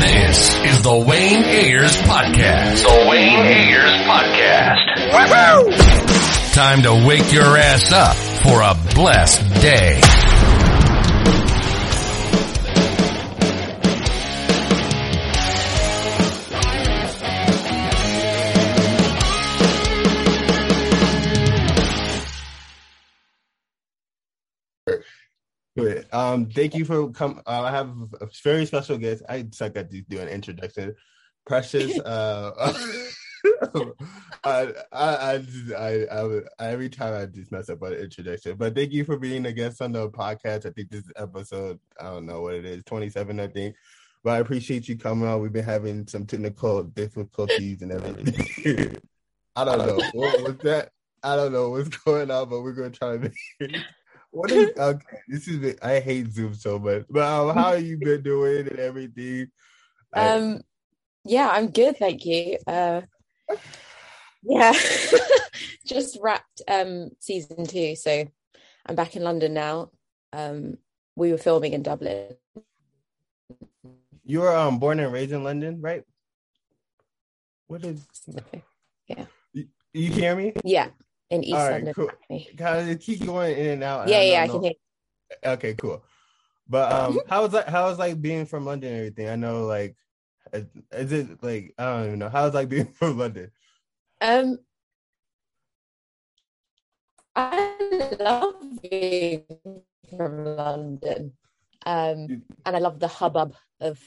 This is the Wayne Ayers Podcast. The Wayne Ayers Podcast. Woohoo! Time to wake your ass up for a blessed day. Um, thank you for come. Uh, I have a very special guest. I suck at doing an introduction. Precious. uh, I, I, I, I, I, every time I just mess up on the introduction. But thank you for being a guest on the podcast. I think this is episode. I don't know what it is, twenty seven, I think. But I appreciate you coming on. We've been having some technical difficulties and everything. I don't know what was that. I don't know what's going on, but we're gonna try to. What is okay? This is I hate Zoom so much. But um, how have you been doing and everything? Um, yeah, I'm good, thank you. Uh, yeah, just wrapped um season two, so I'm back in London now. Um, we were filming in Dublin. You were um born and raised in London, right? What is? Yeah. You, you hear me? Yeah in East All right, London. Cool. Kind of keep going in and out. Yeah, I yeah, I can hear. Okay, cool. But um, how was like how was like being from London and everything? I know like, is it like I don't even know how was like being from London. Um, I love being from London, um, and I love the hubbub of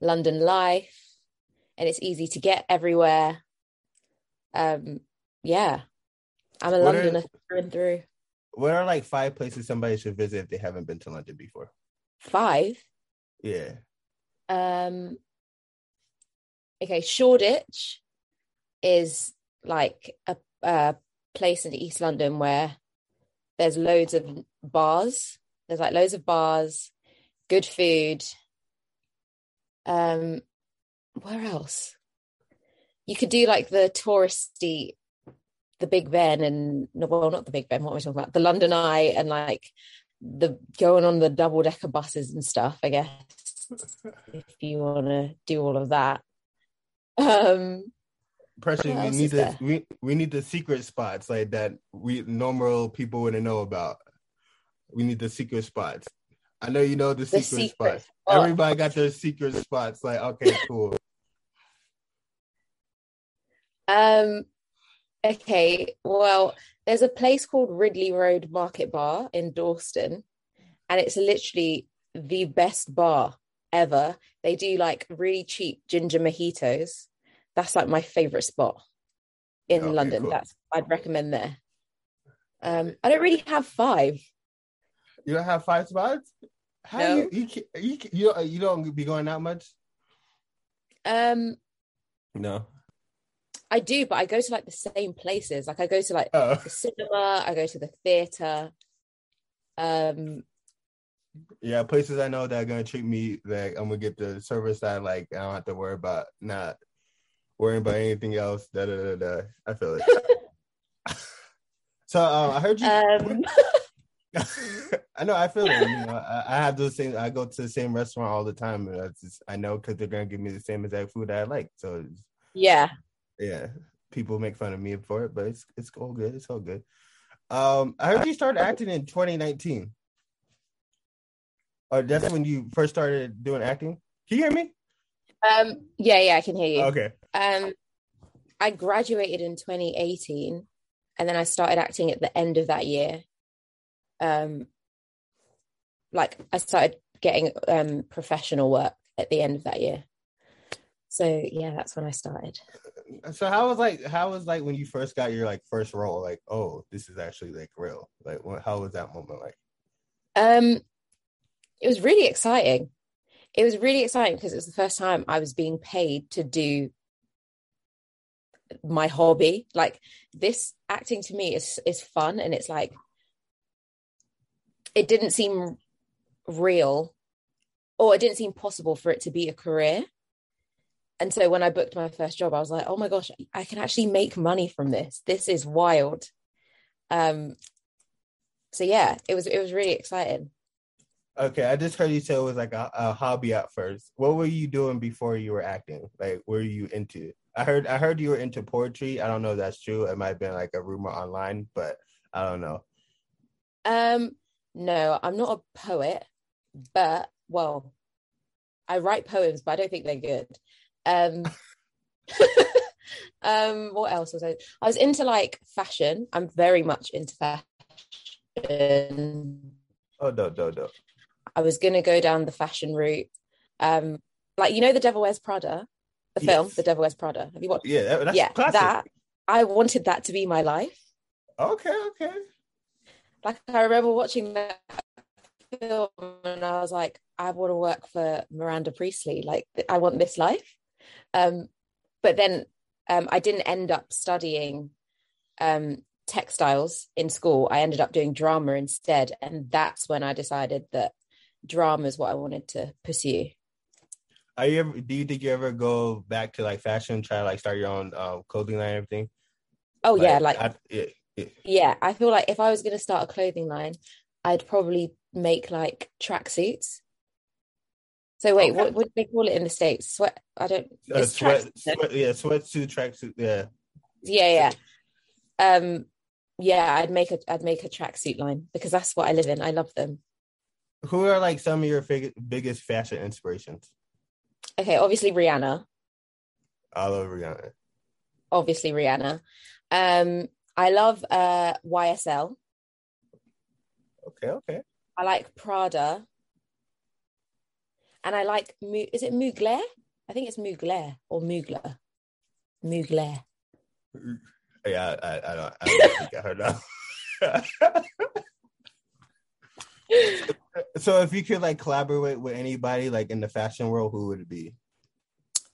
London life, and it's easy to get everywhere. Um, yeah, I'm a what Londoner are, through and through. What are like five places somebody should visit if they haven't been to London before? Five. Yeah. Um. Okay, Shoreditch is like a, a place in East London where there's loads of bars. There's like loads of bars, good food. Um, where else? You could do like the touristy the Big Ben and well, not the Big Ben. What am I talking about? The London Eye and like the going on the double decker buses and stuff. I guess if you want to do all of that. Um, Precious. We need the we, we need the secret spots like that. We normal people wouldn't know about. We need the secret spots. I know you know the, the secret, secret, spots. Everybody got their secret spots. Like okay, cool. Um, Okay, well, there's a place called Ridley Road Market Bar in Dalston, and it's literally the best bar ever. They do like really cheap ginger mojitos. That's like my favorite spot in okay, London. Cool. That's I'd recommend there. Um, I don't really have five. You don't have five spots? How no. you, you you you you don't be going out much? Um, no. I do, but I go to like the same places. Like I go to like oh. the cinema, I go to the theater. Um yeah, places I know that are gonna treat me like I'm gonna get the service that I like I don't have to worry about not worrying about anything else. Da da da da. I feel it. so um, I heard you. Um... I know. I feel it. You know, I, I, have the same. I go to the same restaurant all the time. And I just I know because they're gonna give me the same exact food that I like. So yeah, yeah, people make fun of me for it, but it's it's all good. It's all good. Um, I heard you started acting in 2019. Or that's when you first started doing acting. Can you hear me? Um, yeah, yeah, I can hear you. Okay. Um, I graduated in 2018, and then I started acting at the end of that year. Um, like I started getting um professional work at the end of that year. So yeah, that's when I started so how was like how was like when you first got your like first role? Like oh this is actually like real. Like what, how was that moment like? Um it was really exciting. It was really exciting because it was the first time i was being paid to do my hobby. Like this acting to me is is fun and it's like it didn't seem real or it didn't seem possible for it to be a career and so when I booked my first job, I was like, oh my gosh, I can actually make money from this. This is wild. Um, so yeah, it was it was really exciting. Okay, I just heard you say it was like a, a hobby at first. What were you doing before you were acting? Like, were you into? I heard I heard you were into poetry. I don't know if that's true. It might have been like a rumor online, but I don't know. Um, no, I'm not a poet, but well, I write poems, but I don't think they're good. Um, um, what else was I? I was into like fashion. I'm very much into fashion. Oh no, no, no. I was gonna go down the fashion route. Um, like you know, The Devil Wears Prada, the Yes. film, The Devil Wears Prada. Have you watched? Yeah, that, that's yeah, classic. that I wanted that to be my life. Okay, okay. Like I remember watching that film and I was like, I want to work for Miranda Priestly. Like I want this life. Um, but then um, I didn't end up studying um, textiles in school. I ended up doing drama instead, and that's when I decided that drama is what I wanted to pursue. Are you ever? Do you think you ever go back to like fashion, try to like start your own um, clothing line and everything? Oh yeah, like I, yeah, yeah. yeah, I feel like if I was going to start a clothing line, I'd probably make like tracksuits. So wait, Okay. what would they call it in the states? Sweat? I don't. Uh, sweat, sweat, yeah, sweatsuit, tracksuit, yeah. Yeah, yeah. Um, yeah, I'd make a I'd make a tracksuit line because that's what I live in. I love them. Who are like some of your fig- biggest fashion inspirations? Okay, obviously Rihanna. I love Rihanna. Obviously Rihanna. Um, I love uh YSL. Okay, okay. I like Prada. And I like is it Mugler? I think it's Mugler or Mugler. Mugler. Yeah, I, I, don't. I don't think I heard that. so, if you could like collaborate with anybody like in the fashion world, who would it be?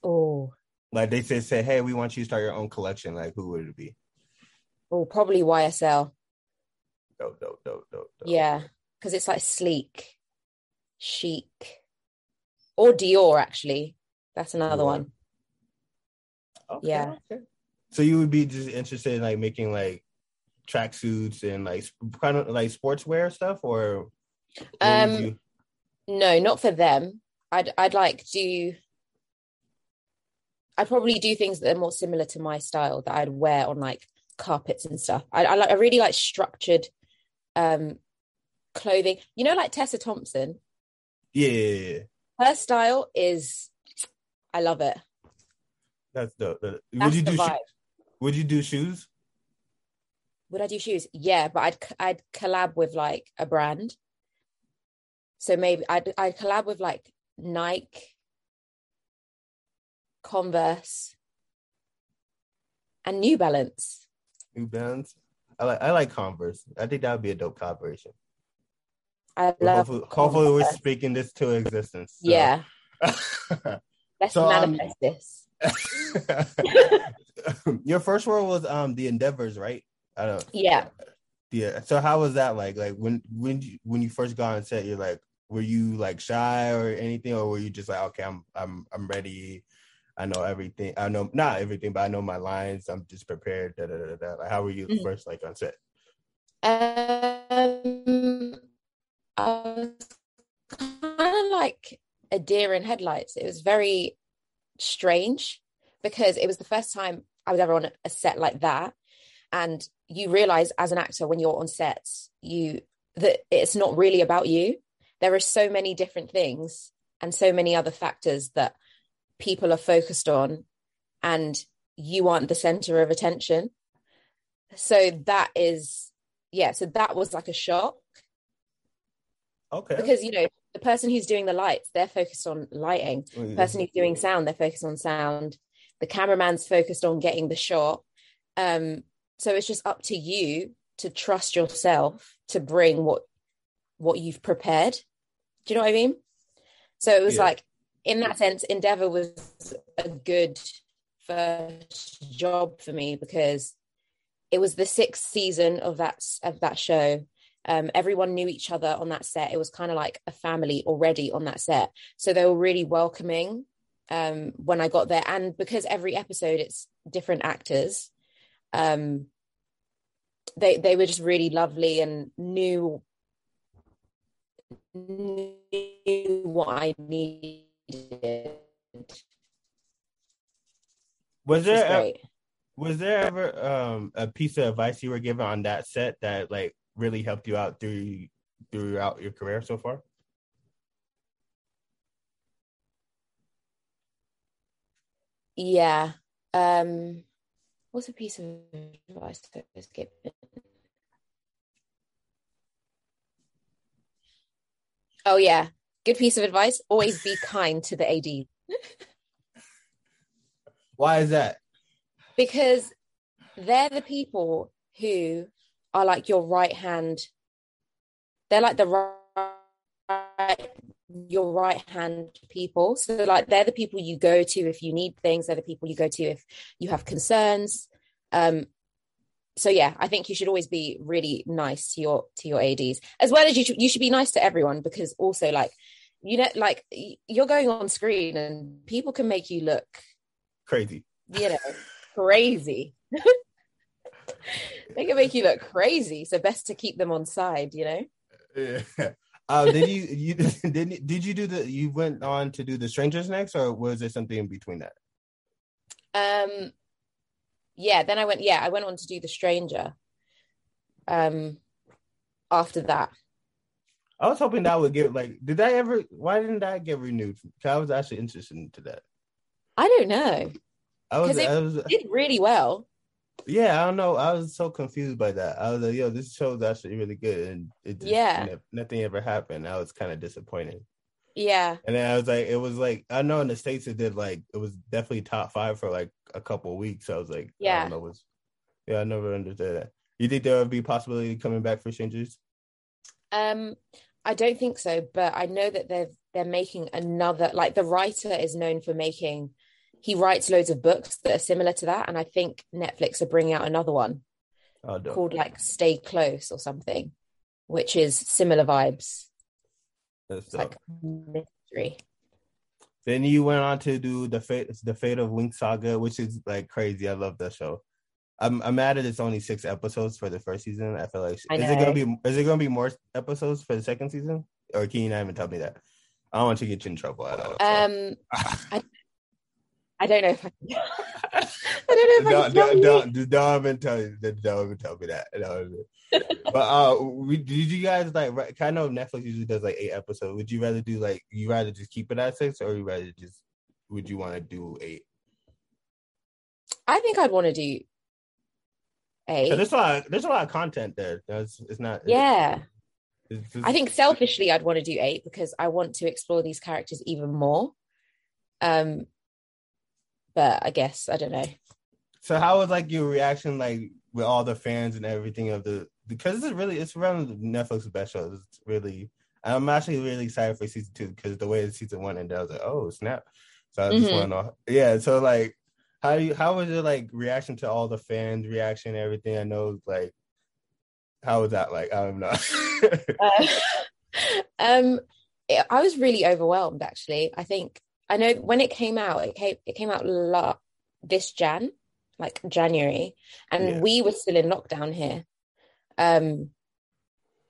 Oh, Like they said, say, hey, we want you to start your own collection. Like, who would it be? oh, probably YSL. Dope, dope, dope, dope. dope. Yeah, because it's like sleek, chic, or Dior. Actually, that's another Dior. one. Okay, Yeah. okay. So you would be just interested in like making like tracksuits and like sp- kind of like sportswear stuff, or Um, you- No, not for them. I'd I'd like do. I'd probably do things that are more similar to my style that I'd wear on like carpets and stuff. I I, like, I really like structured um clothing. You know, like Tessa Thompson. yeah, yeah, yeah. Her style is, I love it. that's dope. Would That's you the do? Sho- would you do shoes? Would I do shoes? Yeah, but I'd I'd collab with like a brand. So maybe I'd I'd collab with like Nike, Converse, and New Balance. New Balance. I like I like Converse. I think that would be a dope collaboration. I love. hopefully, hopefully we're speaking this to existence. so. Yeah, let's So, um, manifest this. Your first role was um the Endeavours, right? I don't. Yeah. Yeah. So how was that like? Like when when you, when you first got on set, you're like, were you like shy or anything, or were you just like, okay, I'm I'm I'm ready. I know everything. I know not everything, but I know my lines. I'm just prepared. Da, da, da, da. Like, how were you Mhm. first like on set? Um, like a deer in headlights. It was very strange because it was the first time I was ever on a set like that, and you realize as an actor when you're on sets, you that it's not really about you. There are so many different things and so many other factors that people are focused on, and you aren't the center of attention. So that is yeah, so that was like a shock Okay. because you know the person who's doing the lights, they're focused on lighting. The person who's doing sound, they're focused on sound. The cameraman's focused on getting the shot. Um, so it's just up to you to trust yourself to bring what what you've prepared. Do you know what I mean? So it was Yeah. like in that sense, Endeavour was a good first job for me because it was the sixth season of that of that show. Um, everyone knew each other on that set. It was kind of like a family already on that set, so they were really welcoming um, when I got there. And because every episode it's different actors, um, they they were just really lovely and knew knew what I needed. Was which was there a- was there ever um a piece of advice you were given on that set that like really helped you out through throughout your career so far? Yeah. Um what's a piece of advice that was given? Oh yeah. Good piece of advice. Always be kind to the AD. Why is that? Because they're the people who are like your right hand. They're like the right your right hand people. So like they're the people you go to if you need things. They're the people you go to if you have concerns. Um, so yeah, I think you should always be really nice to your to your ADs, as well as you should, you should be nice to everyone because also like you know like you're going on screen and people can make you look Crazy. you know crazy. they can make you look crazy, so best to keep them on side. You know. Yeah. Uh, did you you did you- did you do the you went on to do the strangers next or was there something in between that? Um, yeah. Then I went. Yeah, I went on to do the stranger. Um, after that, I was hoping that would get like did that ever why didn't that get renewed? I was actually interested into that. I don't know. I was, it- I was Did really well. Yeah, I don't know. I was so confused by that. I was like, yo, this show's actually really good and it just, Yeah. ne- nothing ever happened. I was kind of disappointed. Yeah. And then I was like, it was like I know in the States it did like it was definitely top five for like a couple of weeks. I was like, yeah. I don't know what's yeah, I never understood that. You think there would be possibility coming back for strangers? Um, I don't think so, but I know that they're they're making another. Like the writer is known for making. He writes loads of books that are similar to that, and I think Netflix are bringing out another one Oh, called like Stay Close or something, which is similar vibes. That's like mystery. Then you went on to do the fate, the fate of Winx Saga, which is like crazy. I love that show. I'm, I'm mad that it's only six episodes for the first season. I feel like I is it gonna be is it gonna be more episodes for the second season, or can you not even tell me that? I don't want to get you in trouble at all. so. Um, I don't know if I. Can... I don't know if I don't, can tell don't, you. don't, just don't even tell you. Don't even tell me that. But uh, we, did you guys like? Kind of Netflix usually does like eight episodes. Would you rather do like? You rather just keep it at six, or you rather just? Would you want to do eight? I think I'd want to do eight. There's a lot. There's a lot of content there. It's, it's not. Yeah. It's just- I think selfishly I'd want to do eight because I want to explore these characters even more. Um, but I guess I don't know. So how was like your reaction, like with all the fans and everything of the? Because this is really it's one of the Netflix best shows. It's really. I'm actually really excited for season two because the way the season one ended, I was like, oh snap! So I just Mhm. want to know, yeah. So like, how you how was your like reaction to all the fans' reaction, and everything? I know like, how was that like? I don't know. Uh, um, it- I was really overwhelmed. Actually, I think I know when it came out. It came it came out la- this Jan, like January, and Yeah. we were still in lockdown here. Um,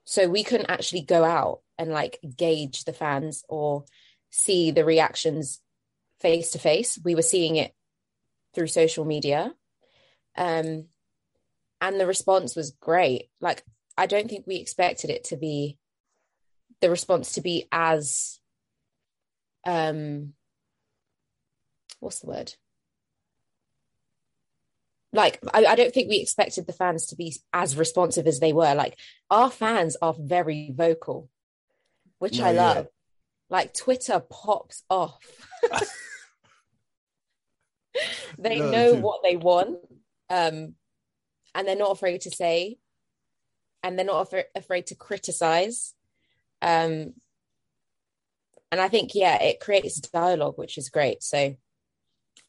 so we couldn't actually go out and like gauge the fans or see the reactions face to face. We were seeing it through social media. Um, and the response was great. Like, I don't think we expected it to be the response to be as um what's the word? Like I, I don't think we expected the fans to be as responsive as they were. Like our fans are very vocal which No, i yeah. love. Like twitter pops off. They No, know what they want um and they're not afraid to say and they're not afra- afraid to criticize um and i think yeah it creates dialogue which is great. So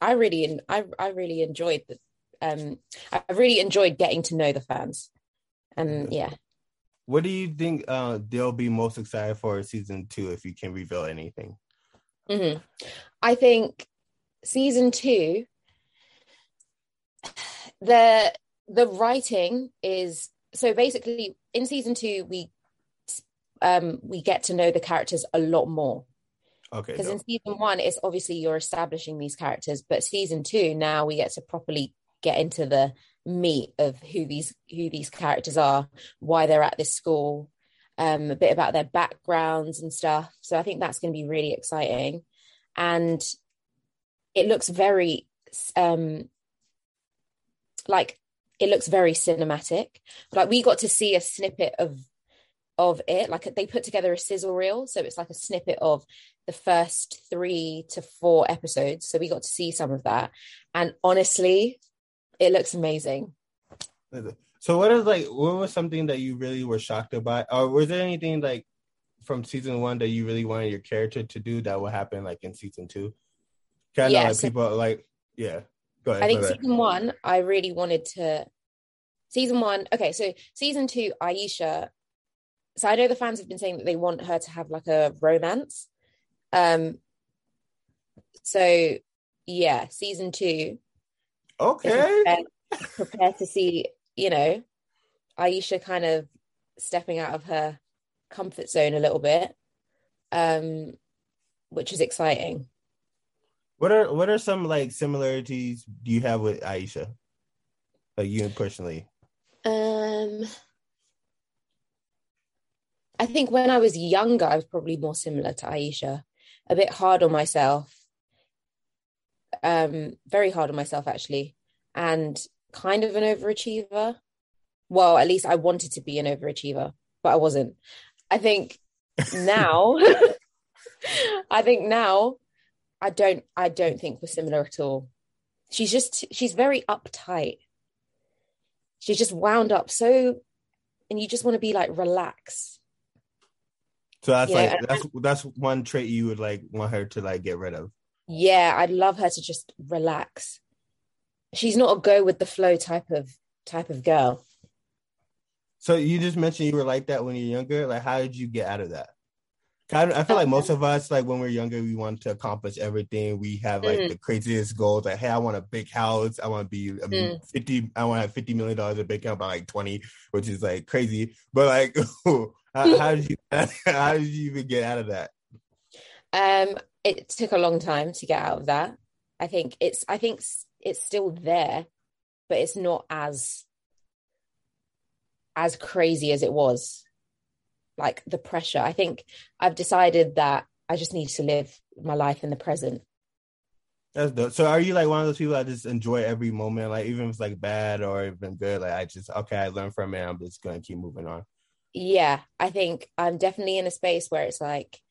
i really i, I really enjoyed the um i really enjoyed getting to know the fans and yeah what do you think uh they'll be most excited for season two if you can reveal anything? Mhm. I think season two, the the writing is so basically in season two we um we get to know the characters a lot more Okay. because in season one it's obviously you're establishing these characters but season two now we get to properly get into the meat of who these who these characters are why they're at this school um a bit about their backgrounds and stuff. So i think that's going to be really exciting. And it looks very um like it looks very cinematic. Like we got to see a snippet of of it like they put together a sizzle reel so it's like a snippet of the first three to four episodes so we got to see some of that and honestly it looks amazing So what is like what was something that you really were shocked about? Or was there anything like from season one that you really wanted your character to do that will happen like in season two? Kind of Yeah, like so- people are like yeah. Go ahead. I think season one, I really wanted to. Season one, okay, so season two, Aisha. So I know the fans have been saying that they want her to have like a romance. Um. So yeah, season two. Okay. Prepare, prepare to see, you know, Aisha kind of stepping out of her comfort zone a little bit, um, which is exciting. What are what are some like similarities do you have with Aisha? Like you personally. Um, I think when I was younger, I was probably more similar to Aisha, a bit hard on myself, um, very hard on myself actually, and kind of an overachiever. Well, at least I wanted to be an overachiever, but I wasn't. I think now, I think now, I don't, I don't think we're similar at all. She's just, she's very uptight she's just wound up so and you just want to be like relax So that's Yeah, like that's that's one trait you would like want her to like get rid of. yeah i'd love her to just relax she's not a go with the flow type of type of girl So you just mentioned you were like that when you're younger. Like, how did you get out of that? Kind of, I feel like most of us, like when we're younger, we want to accomplish everything. We have like Mm. the craziest goals. Like, hey, I want a big house. I want to be I mean, Mm. fifty. I want to have fifty million dollars in bank account by like twenty, which is like crazy. But like, how, how did you how did you even get out of that? um it took a long time to get out of that i think it's i think it's still there but it's not as as crazy as it was like the pressure i think i've decided that i just need to live my life in the present That's dope. So are you like one of those people that just enjoy every moment, like even if it's like bad or even good? Like I just okay, I learned from it. I'm just gonna keep moving on. Yeah i think i'm definitely in a space where it's like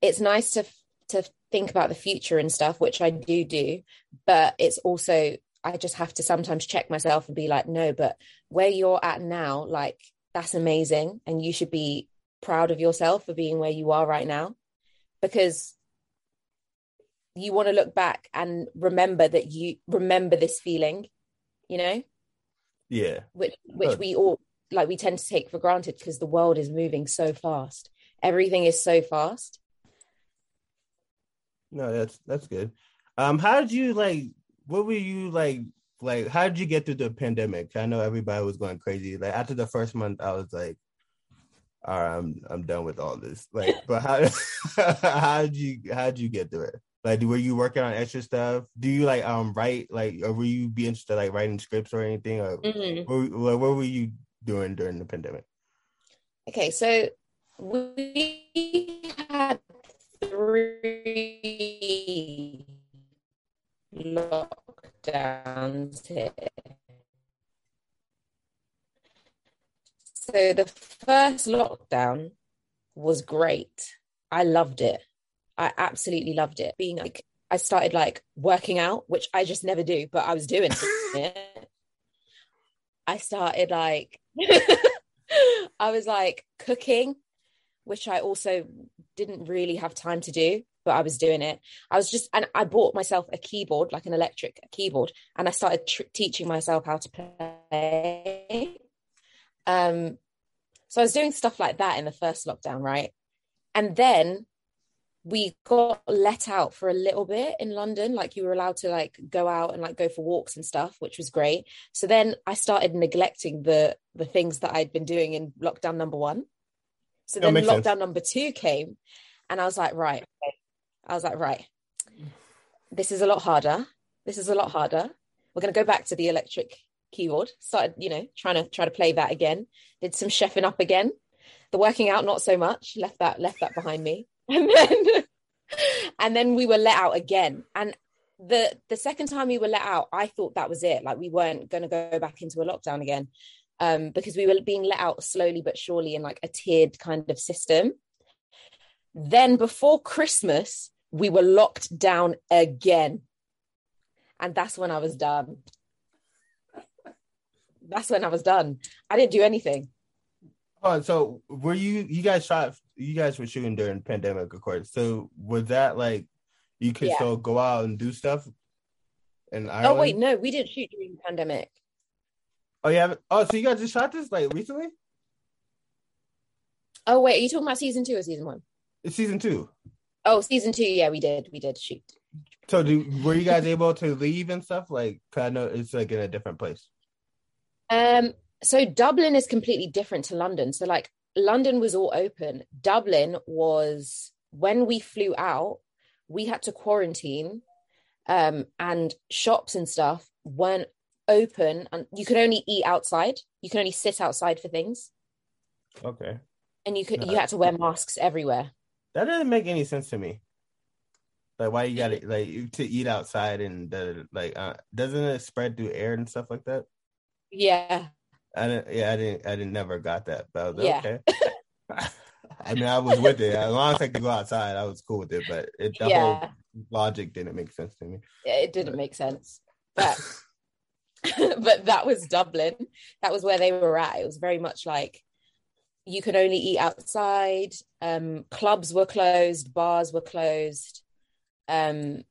it's nice to to think about the future and stuff which i do do but it's also i just have to sometimes check myself and be like no but where you're at now like that's amazing and you should be proud of yourself for being where you are right now because you want to look back and remember that you remember this feeling you know Yeah. which oh. which Good. we all like we tend to take for granted because the world is moving so fast everything is so fast No, that's that's good. Um, how did you like? What were you like? Like, how did you get through the pandemic? I know everybody was going crazy. Like after the first month, I was like, "All right, I'm I'm done with all this." Like, but how how did you how did you get through it? Like, were you working on extra stuff? Do you like um write like, or were you be interested like writing scripts or anything? Or Mhm. what, what were you doing during the pandemic? okay so we had three lockdowns here. So the first lockdown was great. I loved it. I absolutely loved it. Being like i started like working out which i just never do but i was doing it i started like i was like cooking which i also didn't really have time to do but i was doing it. I was just and i bought myself a keyboard like an electric keyboard and i started tr- teaching myself how to play. Um so i was doing stuff like that in the first lockdown right? And then we got let out for a little bit in London. Like you were allowed to like go out and like go for walks and stuff, which was great. So then I started neglecting the the things that I'd been doing in lockdown number one. So then lockdown sense. number two came, and I was like, right. I was like, right. This is a lot harder. This is a lot harder. We're gonna go back to the electric keyboard. Started, you know, trying to try to play that again. Did some chefing up again. The working out, not so much. Left that left that behind me and then and then we were let out again. And the the second time we were let out i thought that was it. Like we weren't going to go back into a lockdown again um, because we were being let out slowly but surely in like a tiered kind of system. Then before christmas we were locked down again. And that's when i was done. That's when i was done. I didn't do anything. Oh, so were you you guys shot you guys were shooting during pandemic, of course. So was that like you could yeah. still go out and do stuff? And I oh wait, no, we didn't shoot during pandemic. Oh yeah. Oh, so you guys just shot this like recently? Oh wait, are you talking about season two or season one? It's season two. Oh, season two. Yeah, we did. We did shoot. So, do were you guys able to leave and stuff? Like, I know it's like in a different place. Um, so Dublin is completely different to London. So like London was all open. Dublin was when we flew out, we had to quarantine um, and shops and stuff weren't open and you could only eat outside. You could only sit outside for things. Okay. And you could you had to wear masks everywhere. That doesn't make any sense to me. Like why you got to like to eat outside and the like uh, doesn't it spread through air and stuff like that? Yeah. I didn't. Yeah, I didn't. I didn't never got that. But yeah. okay. I mean, I was with it as long as I could go outside. I was cool with it, but it, the yeah. whole logic didn't make sense to me. It didn't but. make sense, but but that was Dublin. That was where they were at. It was very much like you could only eat outside. Um, clubs were closed, bars were closed. Um,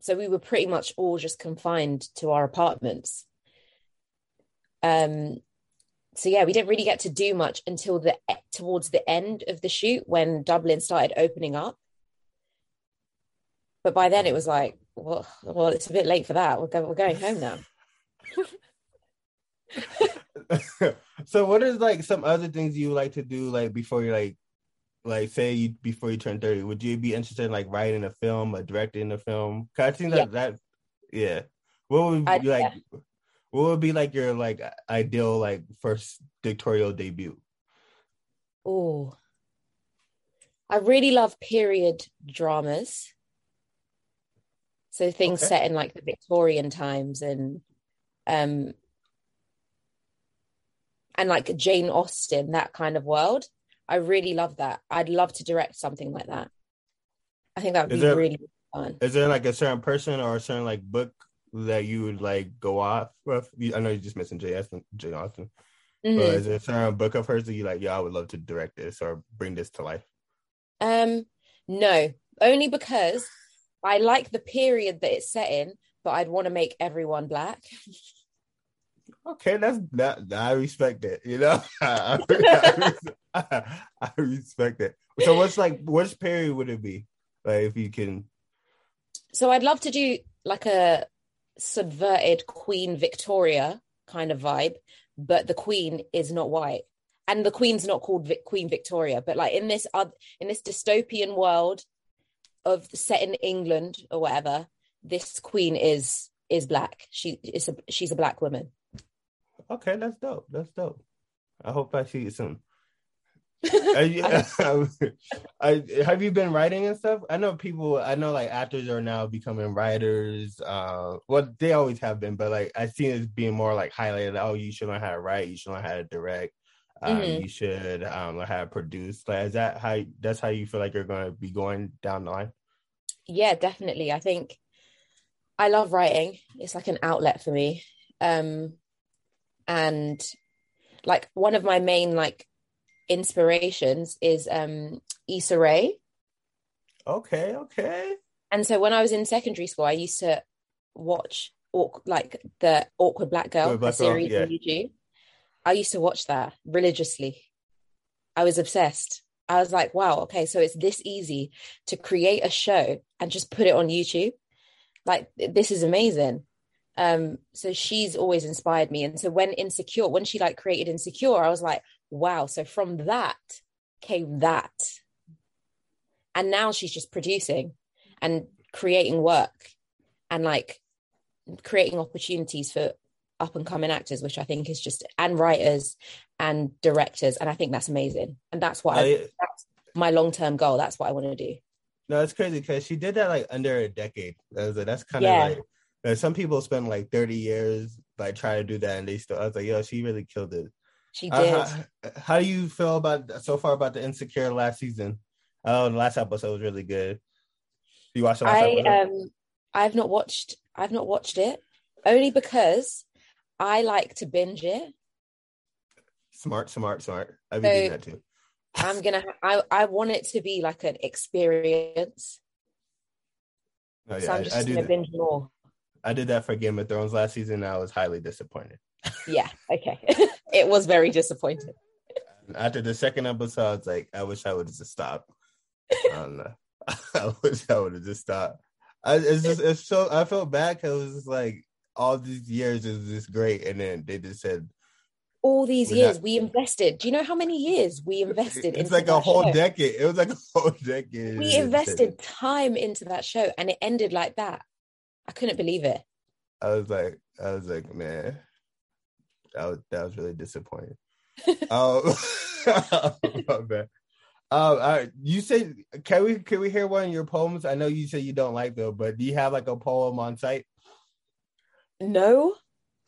so we were pretty much all just confined to our apartments. Um, so yeah, we didn't really get to do much until the eh, towards the end of the shoot when Dublin started opening up. But by then it was like, well, well, it's a bit late for that. We're, go, we're going home now. so what is like some other things you like to do like before you like like say you before you turn 30 would you be interested in like writing a film or directing a film Cause i think that yeah. that yeah what would you like yeah. What would be like your like ideal like first directorial debut? Oh, I really love period dramas. So things okay. set in like the Victorian times and um and like Jane Austen, that kind of world. I really love that. I'd love to direct something like that. I think that would is be there, really fun. Is there like a certain person or a certain like book that you would like go off with? I know you just mentioned Jay Austen, Jay Austen. Mm-hmm. But is there a certain book of hers that you like? Yeah, I would love to direct this or bring this to life. Um, no, only because I like the period that it's set in, but I'd want to make everyone black. Okay, that's that. I respect it. You know, I, I, I, I respect it. So, what's like, which period would it be? Like, if you can. So, I'd love to do like a subverted Queen Victoria kind of vibe, but the Queen is not white, and the Queen's not called Vic- Queen Victoria. But like in this uh, in this dystopian world of set in England or whatever, this Queen is is black. She is a she's a black woman. Okay, that's dope. That's dope. I hope I see you soon. I, I, have you been writing and stuff? I know people. I know like actors are now becoming writers. Uh, well, they always have been, but like I see it being more like highlighted. Oh, you should learn how to write. You should learn how to direct. Um, mm-hmm. You should um, learn how to produce. Like, is that how? That's how you feel like you're going to be going down the line? Yeah, definitely. I think I love writing. It's like an outlet for me. Um, and like one of my main like inspirations is um Issa Rae. Okay, okay. And so when I was in secondary school, I used to watch like the Awkward Black Girl Black series Girl, yeah. on YouTube. I used to watch that religiously. I was obsessed. I was like, wow, okay, so it's this easy to create a show and just put it on YouTube. Like this is amazing. Um, so she's always inspired me. And so when Insecure, when she like created Insecure, I was like, wow. So from that came that. And now she's just producing and creating work and like creating opportunities for up and coming actors, which I think is just and writers and directors, and I think that's amazing. And that's what I, oh, I that's my long term goal. That's what I want to do. No, it's crazy because she did that like under a decade. That's, that's kind of yeah. like some people spend like thirty years like trying to do that, and they still. I was like, yo, she really killed it. She did. Uh, how, how, do you feel about so far about the Insecure last season? Oh, the last episode was really good. You watched the last I episode? um, I've not watched. I've not watched it only because I like to binge it. Smart, smart, smart. I've been so doing that too. I'm gonna. I I want it to be like an experience. Oh, yeah, so I'm just I, I gonna binge more. I did that for Game of Thrones last season. I was highly disappointed. yeah. Okay. it was very disappointing. After the second episode, I was like, I wish I would have just stopped. I don't know. I wish I would have just stopped. I, it's just it's so I felt bad because it was just like all these years is just great, and then they just said all these years not, we invested. Do you know how many years we invested? It's like a whole show? decade. It was like a whole decade. We invested time into that show, and it ended like that. I couldn't believe it. I was like, I was like, man, that was that was really disappointing. um, my bad. Um, uh, you say, can we can we hear one of your poems? I know you say you don't like them, but do you have like a poem on site? No,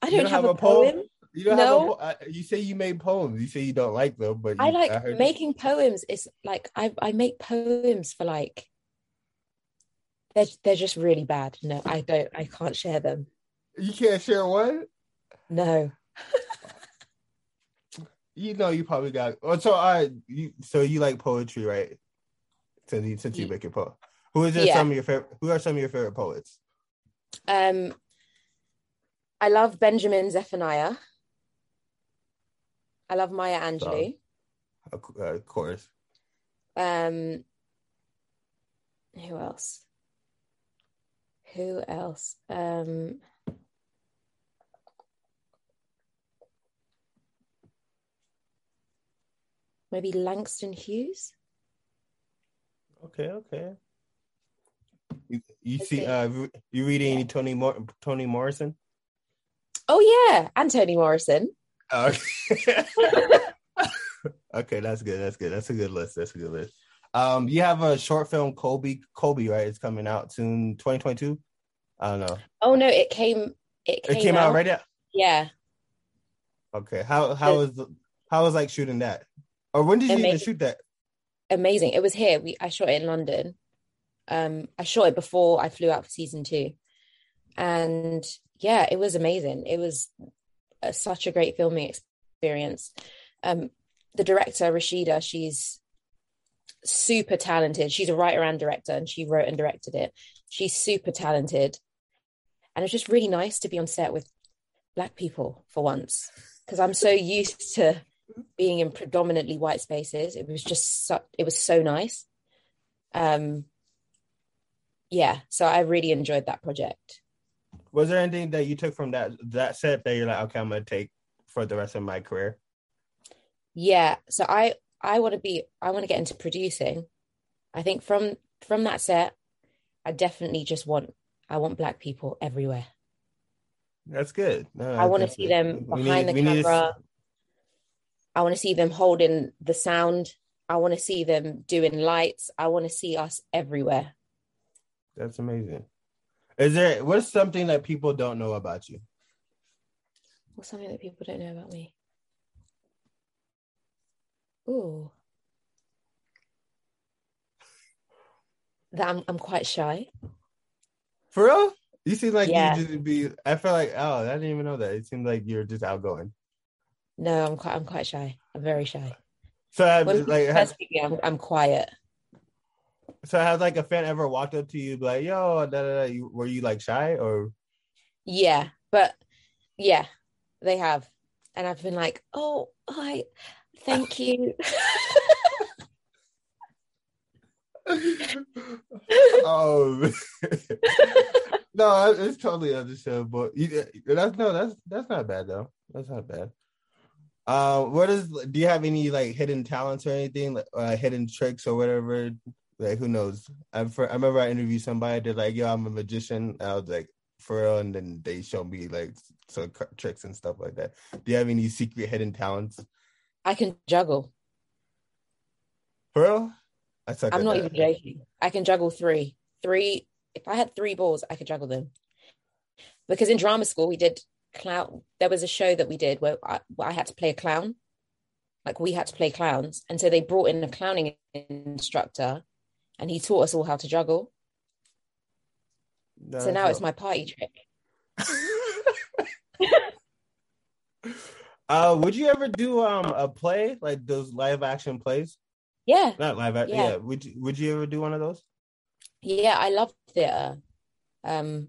I don't, don't have, have, a poem. poem? You don't no. have a, you say you made poems. You say you don't like them, but you, I like I making poems. It's like I I make poems for like they're they're just really bad. No, I don't. I can't share them. You can't share what? No. you know, you probably got. Oh, so I. You, so you like poetry, right? Since you since you make your poem, who is yeah. some of your favorite? Who are some of your favorite poets? Um, I love Benjamin Zephaniah. I love Maya Angelou. Oh, of course. Um, who else? Who else? Um, maybe Langston Hughes. Okay, okay. You, you see, uh, you reading any Toni Mor- Toni Morrison? Oh yeah, and Toni Morrison. Okay. okay, that's good. That's good. That's a good list. That's a good list. Um, you have a short film, Kobe. Kobe, right? It's coming out soon, 2022. I don't know. Oh no, it came. It came, it came out. out right. Yeah. Okay. How how was how was like shooting that? Or when did you even shoot that? Amazing. It was here. We I shot it in London. Um, I shot it before I flew out for season two, and yeah, it was amazing. It was a, such a great filming experience. Um, the director Rashida, she's super talented. She's a writer and director, and she wrote and directed it. She's super talented, and it's just really nice to be on set with black people for once because I'm so used to being in predominantly white spaces. It was just so, it was so nice. Um, yeah, so I really enjoyed that project was there anything that you took from that that set that you're like, okay, I'm gonna take for the rest of my career? Yeah. So I I want to be I want to get into producing. I think from from that set, I definitely just want I want black people everywhere. That's good. No, I want to see them behind need, the camera. To... I want to see them holding the sound. I want to see them doing lights. I want to see us everywhere. That's amazing. Is there what's something that people don't know about you? What's something that people don't know about me? Ooh. That I'm I'm quite shy. For real? You seem like yeah. you just be I feel like oh I didn't even know that. It seems like you're just outgoing. No, I'm quite I'm quite shy. I'm very shy. So I, when like has, speaking, I'm I'm quiet. So has like a fan ever walked up to you like, yo, da, da, da. You, were you like shy or? Yeah, but yeah, they have, and I've been like, oh, hi, thank you. um, no, it's totally understandable. But that's no, that's that's not bad though. That's not bad. Uh, what is? Do you have any like hidden talents or anything, like uh, hidden tricks or whatever? Like who knows? I, I remember I interviewed somebody. They're like, "Yo, I'm a magician." I was like, "For real?" And then they showed me like some tricks and stuff like that. Do you have any secret hidden talents? I can juggle. For real? I'm not that. even joking. I can juggle three. Three. If I had three balls, I could juggle them. Because in drama school, we did clown. There was a show that we did where I, where I had to play a clown. Like we had to play clowns, and so they brought in a clowning instructor, and he taught us all how to juggle. No, so now it's my party trick. uh, would you ever do um a play like those live action plays? Yeah. Not live action. Yeah. yeah. Would you, would you ever do one of those? Yeah, I love theater. Um,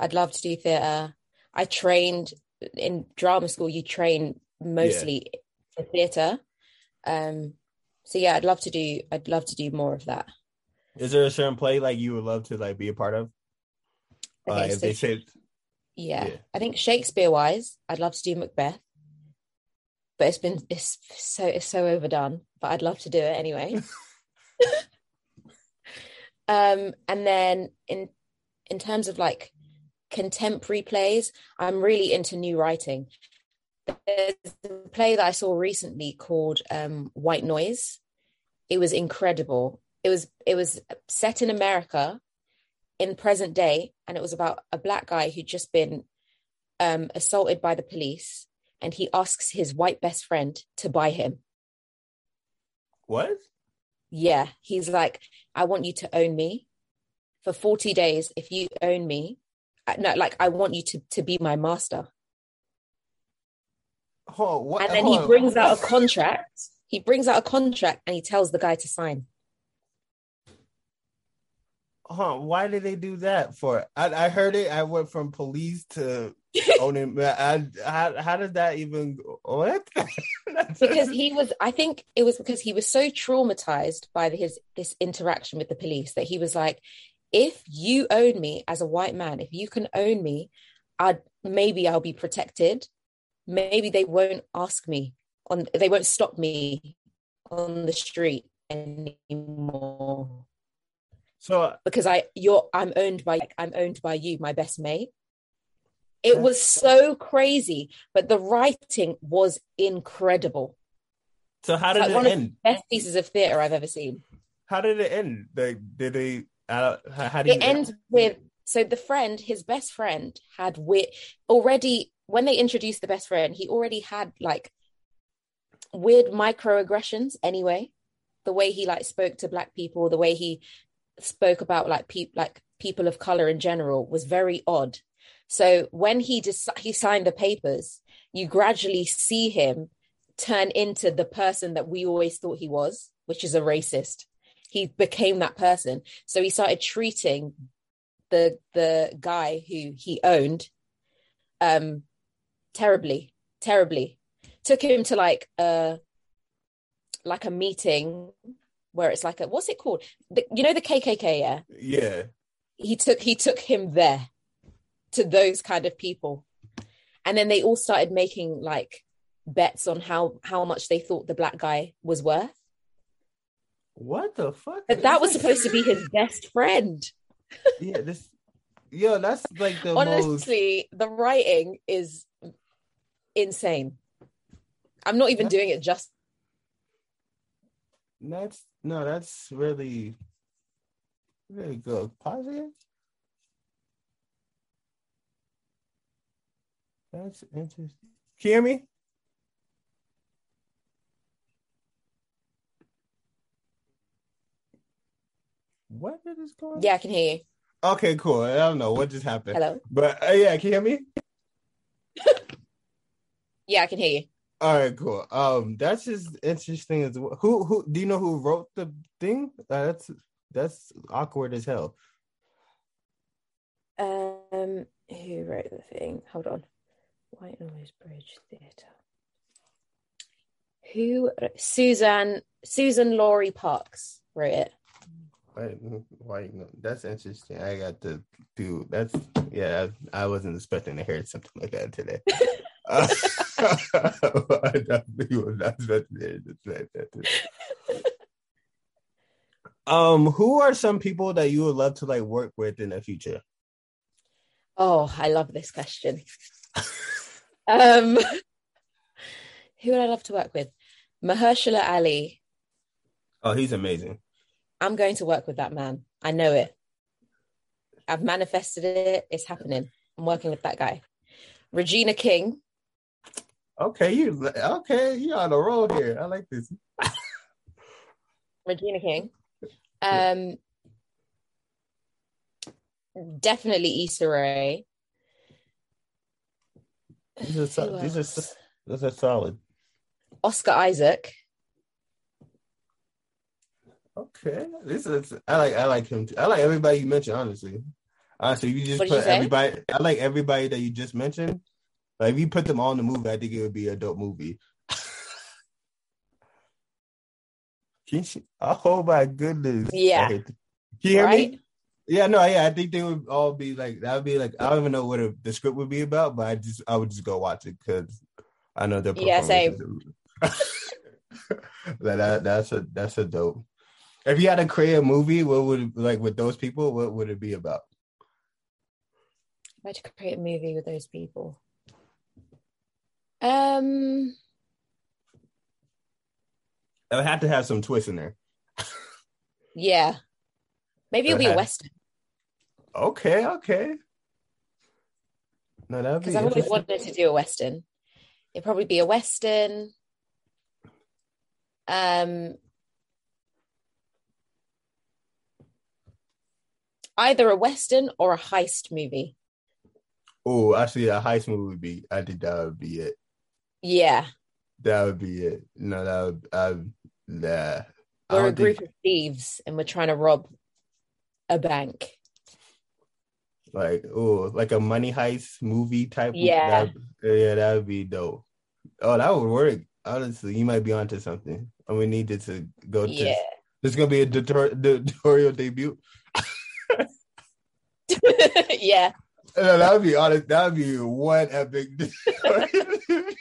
I'd love to do theater. I trained in drama school. You train mostly yeah. for theater. Um, so yeah, I'd love to do. I'd love to do more of that. Is there a certain play like you would love to like be a part of? Okay, uh, if so they said, yeah. yeah, I think Shakespeare wise, I'd love to do Macbeth but it's been it's so it's so overdone. But I'd love to do it anyway. um, and then in in terms of like contemporary plays, I'm really into new writing. There's a play that I saw recently called um, White Noise. It was incredible. It was it was set in America in present day, and it was about a black guy who'd just been um, assaulted by the police and he asks his white best friend to buy him. What? Yeah, he's like, I want you to own me for 40 days. If you own me, no, like I want you to to be my master. Oh, what? And then he brings out a contract. He brings out a contract and he tells the guy to sign. Huh? Why did they do that for? I, I heard it. I went from police to owning. I, how how did that even what? because he was. I think it was because he was so traumatized by his this interaction with the police that he was like, if you own me as a white man, if you can own me, I'd maybe I'll be protected. Maybe they won't ask me on. They won't stop me on the street anymore. So because I you're I'm owned by I'm owned by you, my best mate. It was so crazy, but the writing was incredible. So how did like it one end? Of the best pieces of theater I've ever seen. How did it end? They did they? Uh, how did it end with? So the friend, his best friend, had weird already when they introduced the best friend. He already had like weird microaggressions. Anyway, the way he like spoke to black people, the way he spoke about like people like people of color in general was very odd so when he just he signed the papers, you gradually see him turn into the person that we always thought he was, which is a racist. He became that person. So he started treating the the guy who he owned um terribly, terribly. Took him to like a like a meeting where it's like a what's it called? The, you know the KKK, yeah. Yeah. He took he took him there to those kind of people and then they all started making like bets on how how much they thought the black guy was worth what the fuck but that was supposed to be his best friend yeah this yeah that's like the honestly most... the writing is insane i'm not even that's... doing it just that's no that's really really good positive That's interesting. Can you hear me? What did this? Yeah, I can hear you. Okay, cool. I don't know what just happened. Hello. But uh, yeah, can you hear me? yeah, I can hear you. All right, cool. Um, that's just interesting as well. Who who do you know who wrote the thing? Uh, that's that's awkward as hell. Um, who wrote the thing? Hold on. White Noise Bridge Theatre. Who Suzan Susan Laurie Parks wrote it. Why? Why? That's interesting. I got to do. That's yeah. I, I wasn't expecting to hear something like that today. I definitely was not expecting to hear that. Um, who are some people that you would love to like work with in the future? Oh, I love this question. um, who would I love to work with? Mahershala Ali. Oh, he's amazing. I'm going to work with that man. I know it. I've manifested it. It's happening. I'm working with that guy. Regina King. Okay, you okay? You on the roll here. I like this. Regina King. Um, definitely Issa Rae. These are, these are, these are solid. Oscar Isaac. Okay, this is I like I like him. Too. I like everybody you mentioned. Honestly, honestly, you just put you everybody. I like everybody that you just mentioned. Like if you put them all in the movie, I think it would be a dope movie. Oh my goodness! Yeah, can you hear right? me? Yeah, no, yeah, I think they would all be like that. Would be like I don't even know what a, the script would be about, but I just I would just go watch it because I know they're yeah, same. that, that's a that's a dope. If you had to create a movie, what would like with those people? What would it be about? I had to create a movie with those people. Um, it would have to have some twist in there. yeah, maybe it'll be a western. Okay, okay. No, that because I've always wanted to do a western. It'd probably be a western. Um, either a western or a heist movie. Oh, actually, a heist movie would be. I think that would be it. Yeah, that would be it. No, that would. I, nah. We're a group think... of thieves, and we're trying to rob a bank. Like oh, like a money heist movie type. Yeah, that, yeah, that would be dope. Oh, that would work. Honestly, you might be onto something. And we needed to go to. Yeah. This is gonna be a tutorial debut. yeah. No, that would be honest. That would be one epic.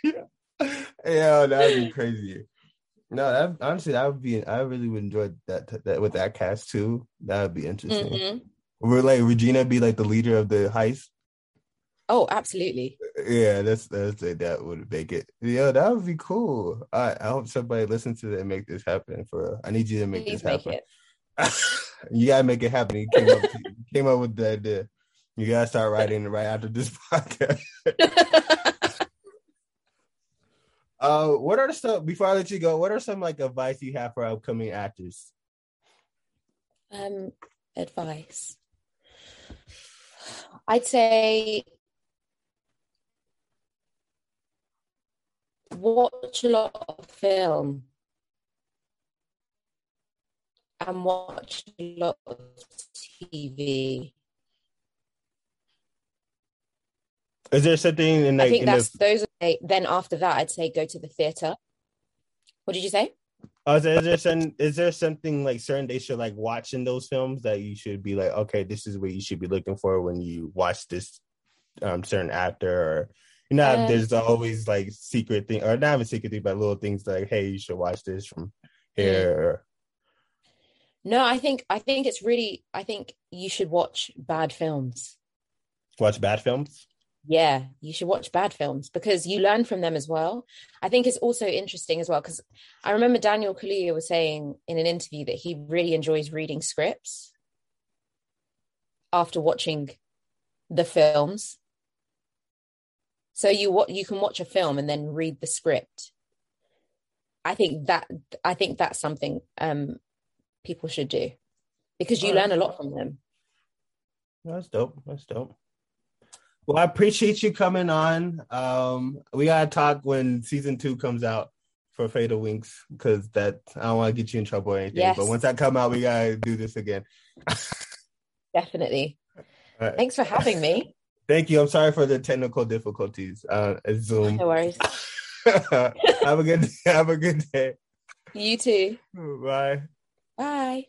yeah, that would be crazy. No, that honestly, that would be. I really would enjoy that that with that cast too. That would be interesting. Mm-hmm. Would like Regina be like the leader of the heist? Oh, absolutely. Yeah, that's that's that would make it. Yeah, that would be cool. I I hope somebody listens to that and make this happen. For I need you to make Please this happen. Make you gotta make it happen. You came up came up with the idea. You gotta start writing right after this podcast. uh, what are the stuff before I let you go? What are some like advice you have for upcoming actors? Um, advice. I'd say watch a lot of film and watch a lot of TV. Is there something in like, I think that's the... those. Are, then after that, I'd say go to the theater. What did you say? Oh, is, there, is there some, is there something like certain they should like watch in those films that you should be like, okay, this is what you should be looking for when you watch this um certain actor or you know, uh, there's always like secret thing or not even secret thing, but little things like, hey, you should watch this from here. No, I think I think it's really I think you should watch bad films. Watch bad films? Yeah, you should watch bad films because you learn from them as well. I think it's also interesting as well because I remember Daniel Kaluuya was saying in an interview that he really enjoys reading scripts after watching the films. So you what you can watch a film and then read the script. I think that I think that's something um people should do because you learn a lot from them. That's dope. That's dope. Well, I appreciate you coming on. Um, we gotta talk when season two comes out for Fate: The Winx because that I don't want to get you in trouble or anything. Yes. But once that come out, we gotta do this again. Definitely. Right. Thanks for having me. Thank you. I'm sorry for the technical difficulties. Uh, Zoom. No worries. have a good. day. Have a good day. You too. Bye. Bye.